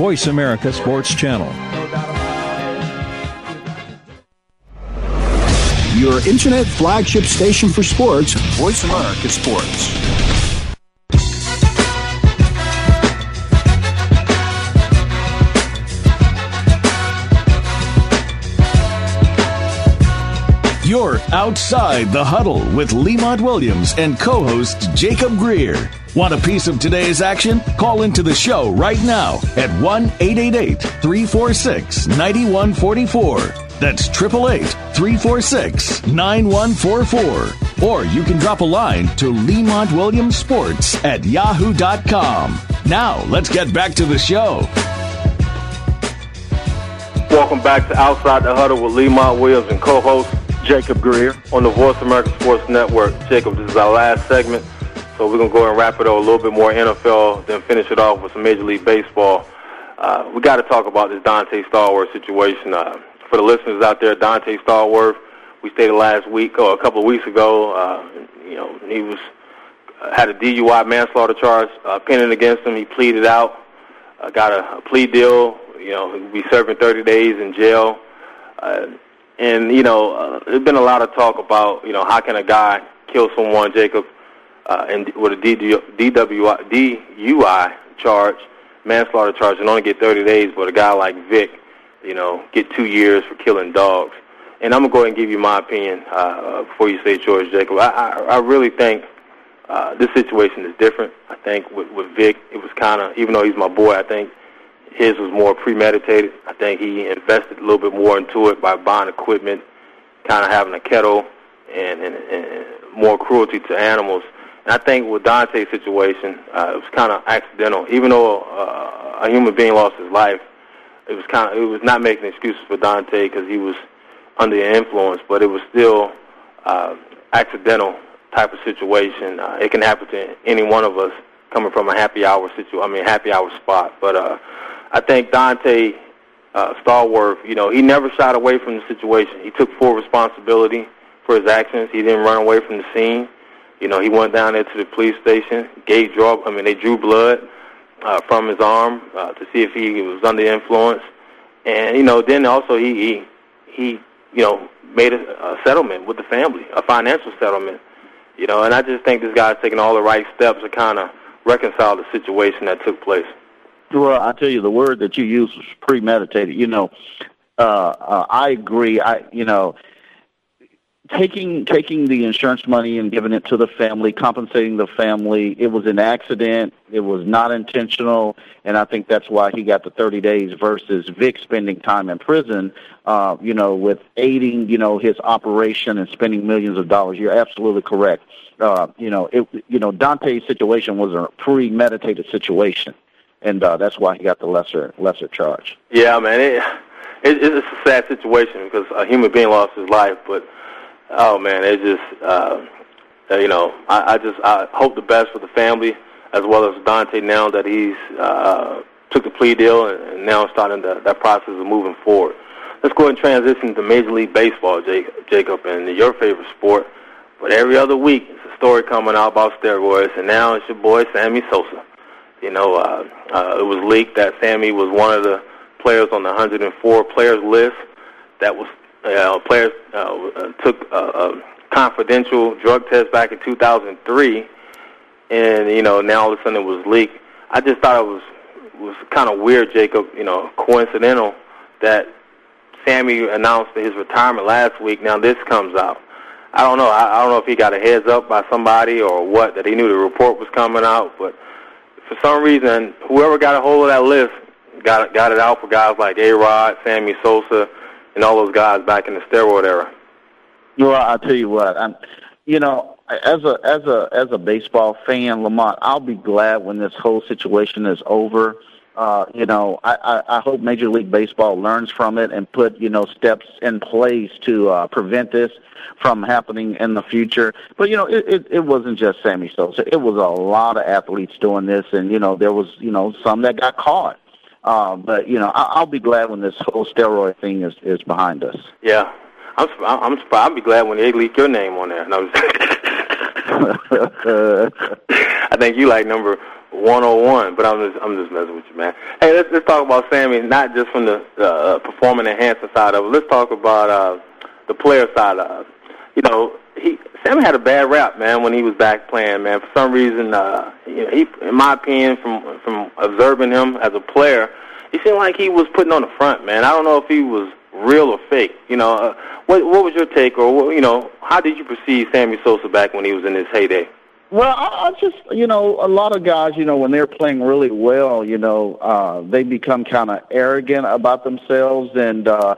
Voice America Sports Channel. Your internet flagship station for sports, Voice America Sports. You're outside the huddle with Lemont Williams and co-host Jacob Greer. Want a piece of today's action? Call into the show right now at 1-888-346-9144. That's 888-346-9144. Or you can drop a line to Lemont Williams Sports at yahoo.com. Now, let's get back to the show. Welcome back to Outside the Huddle with Lemont Williams and co-host Jacob Greer on the Voice America Sports Network. Jacob, this is our last segment, so we're going to go and wrap it up a little bit more NFL, then finish it off with some Major League Baseball. Uh, we got to talk about this Dante Stallworth situation. Uh, for the listeners out there, Dante Stallworth, we stated last week or a couple of weeks ago, uh, you know, he was uh, had a DUI manslaughter charge uh, pending against him. He pleaded out, uh, got a, a plea deal. You know, he'll be serving 30 days in jail. Uh, and you know, uh, there's been a lot of talk about you know how can a guy kill someone, Jacob, uh, and with a DWI, DUI charge, manslaughter charge, and only get 30 days, but a guy like Vic, you know, get two years for killing dogs. And I'm gonna go ahead and give you my opinion uh, before you say yours, Jacob. I, I, I really think uh, this situation is different. I think with, with Vic, it was kind of, even though he's my boy, I think his was more premeditated. I think he invested a little bit more into it by buying equipment, kind of having a kettle, and, and, and more cruelty to animals. And I think with Dante's situation, uh, it was kind of accidental. Even though uh, a human being lost his life, it was kind of it was not making excuses for Dante because he was under the influence, but it was still uh, accidental type of situation. Uh, it can happen to any one of us coming from a happy hour situ. I mean, happy hour spot. But uh, I think Dante uh, Stallworth, you know, he never shied away from the situation. He took full responsibility for his actions. He didn't run away from the scene. You know, he went down there to the police station, gave draw. I mean, they drew blood uh, from his arm uh, to see if he was under influence, and you know, then also he he, he you know made a, a settlement with the family, a financial settlement. You know, and I just think this guy's taking all the right steps to kind of reconcile the situation that took place. Well, I tell you, the word that you used was premeditated. You know, uh, uh, I agree. I, you know, taking taking the insurance money and giving it to the family, compensating the family. It was an accident. It was not intentional, and I think that's why he got the 30 days versus Vic spending time in prison. Uh, you know, with aiding, you know, his operation and spending millions of dollars. You're absolutely correct. Uh, you know, it, you know, Dante's situation was a premeditated situation and uh, that's why he got the lesser lesser charge. Yeah, man, it, it, it's a sad situation because a human being lost his life, but oh man, it just uh, you know, I, I just I hope the best for the family as well as Dante now that he's uh, took the plea deal and, now starting the, that process of moving forward. Let's go and transition to Major League Baseball, Jacob, and your favorite sport. But every other week, it's a story coming out about steroids, and now it's your boy Sammy Sosa. You know, uh, uh, it was leaked that Sammy was one of the players on the 104 players list that was uh, players uh, took a, a confidential drug test back in 2003, and you know now all of a sudden it was leaked. I just thought it was was kind of weird, Jacob. You know, coincidental that Sammy announced his retirement last week. Now this comes out. I don't know. I, I don't know if he got a heads up by somebody or what that he knew the report was coming out, but for some reason, whoever got a hold of that list got got it out for guys like A. Rod, Sammy Sosa, and all those guys back in the steroid era. Well, I'll tell you what. I'm, you know, as a as a as a baseball fan, Lemont, I'll be glad when this whole situation is over. Uh, you know, I, I, I hope Major League Baseball learns from it and put you know steps in place to uh, prevent this from happening in the future. But you know, it, it it wasn't just Sammy Sosa; it was a lot of athletes doing this, and you know, there was you know some that got caught. Uh, but you know, I, I'll be glad when this whole steroid thing is is behind us. Yeah, I'm I'm surprised. I'll be glad when they leak your name on there. No, I think you like number 101, but I'm just I'm just messing with you, man. Hey, let's let's talk about Sammy, not just from the uh, performing enhancer side of it. Let's talk about uh, the player side of it. You know, he Sammy had a bad rap, man, when he was back playing, man. For some reason, uh, you know, he, in my opinion, from from observing him as a player, he seemed like he was putting on the front, man. I don't know if he was real or fake. You know, uh, what what was your take, or you know, how did you perceive Sammy Sosa back when he was in his heyday? Well, I, I just, you know, a lot of guys, you know, when they're playing really well, you know, uh, they become kind of arrogant about themselves. And, uh,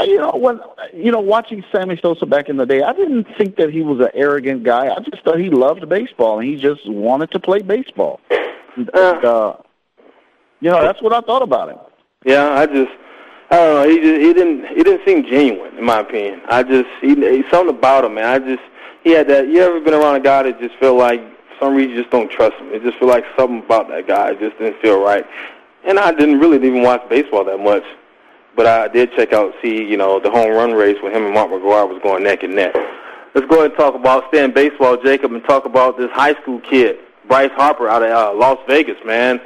you know, when, you know, watching Sammy Sosa back in the day, I didn't think that he was an arrogant guy. I just thought he loved baseball and he just wanted to play baseball. And, uh, you know, that's what I thought about him. Yeah, I just, I don't know. He just, he didn't, he didn't seem genuine, in my opinion. I just, he, he something about him, man. I just, had that. You ever been around a guy that just feel like for some reason you just don't trust him? It just feel like something about that guy just didn't feel right. And I didn't really even watch baseball that much, but I did check out, see, you know, the home run race with him and Mark McGwire was going neck and neck. Let's go ahead and talk about staying baseball, Jacob, and talk about this high school kid, Bryce Harper, out of uh, Las Vegas, man,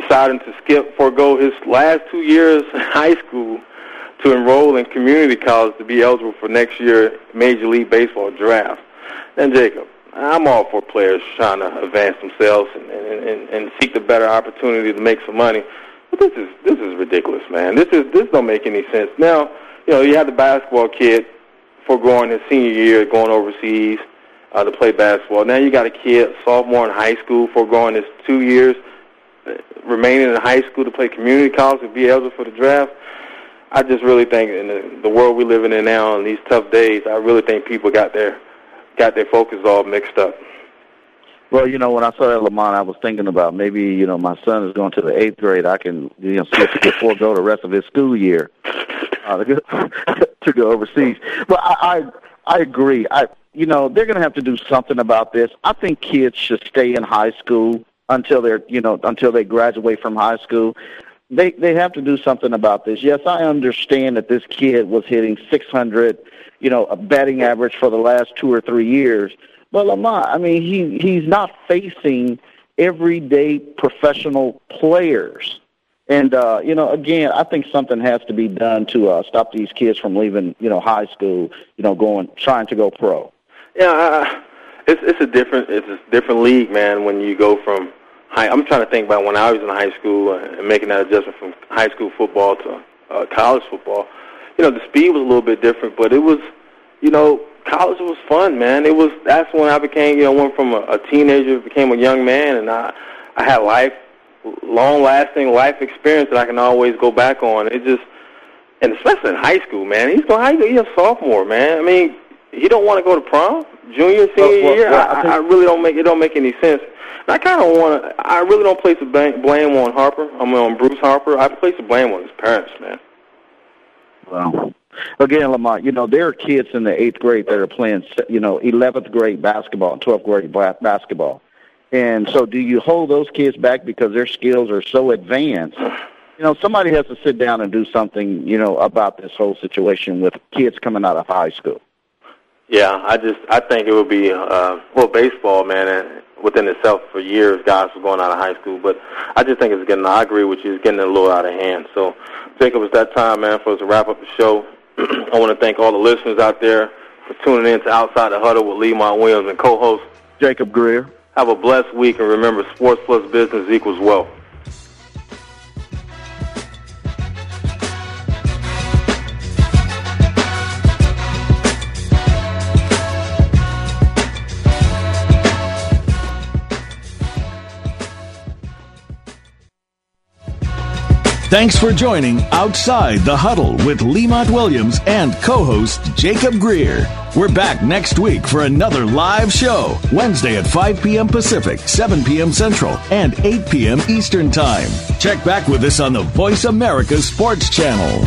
deciding to skip, forego his last two years in high school to enroll in community college to be eligible for next year Major League Baseball draft. And Jacob, I'm all for players trying to advance themselves and, and, and seek the better opportunity to make some money. But this is this is ridiculous, man. This is this don't make any sense. Now, you know, you have the basketball kid foregoing his senior year, going overseas uh, to play basketball. Now you got a kid, sophomore in high school, foregoing his two years, uh, remaining in high school to play community college and be eligible for the draft. I just really think in the, the world we're living in now, in these tough days, I really think people got their got their focus all mixed up. Well, you know, when I saw that Lemont, I was thinking about maybe you know my son is going to the eighth grade. I can you know see if forego the rest of his school year uh, to, go, to go overseas. But I, I I agree. I you know they're going to have to do something about this. I think kids should stay in high school until they're you know until they graduate from high school they they have to do something about this. Yes, I understand that this kid was hitting 600, you know, a batting average for the last two or three years. But Lemont, I mean, he he's not facing everyday professional players. And uh, you know, again, I think something has to be done to uh, stop these kids from leaving, you know, high school, you know, going trying to go pro. Yeah, uh, it's it's a different it's a different league, man. When you go from high. I'm trying to think about when I was in high school and making that adjustment from high school football to uh, college football. You know, the speed was a little bit different, but it was, you know, college was fun, man. It was that's when I became, you know, went from a, a teenager became a young man, and I I had life, long lasting life experience that I can always go back on. It just, and especially in high school, man. He's going, he's a sophomore, man. I mean, he don't want to go to prom, junior, senior Well, well, year. well, I I, I really don't make it don't make any sense. And I kind of want to. I really don't place the blame, on Harper. I mean on Bruce Harper. I place the blame on his parents, man. Well, again, Lemont, you know, there are kids in the eighth grade that are playing, you know, 11th grade basketball and 12th grade ba- basketball. And so do you hold those kids back because their skills are so advanced? You know, somebody has to sit down and do something, you know, about this whole situation with kids coming out of high school. Yeah, I just I think it would be uh, well baseball, man, and within itself for years, guys were going out of high school, but I just think it's getting. I agree with you, it's getting a little out of hand. So, Jacob, it's that time, man, for us to wrap up the show. I want to thank all the listeners out there for tuning in to Outside the Huddle with Lemont Williams and co-host Jacob Greer. Have a blessed week, and remember, sports plus business equals wealth. Thanks for joining Outside the Huddle with Lemont Williams and co-host Jacob Greer. We're back next week for another live show, Wednesday at 5 p.m. Pacific, 7 p.m. Central, and 8 p.m. Eastern Time. Check back with us on the Voice America Sports Channel.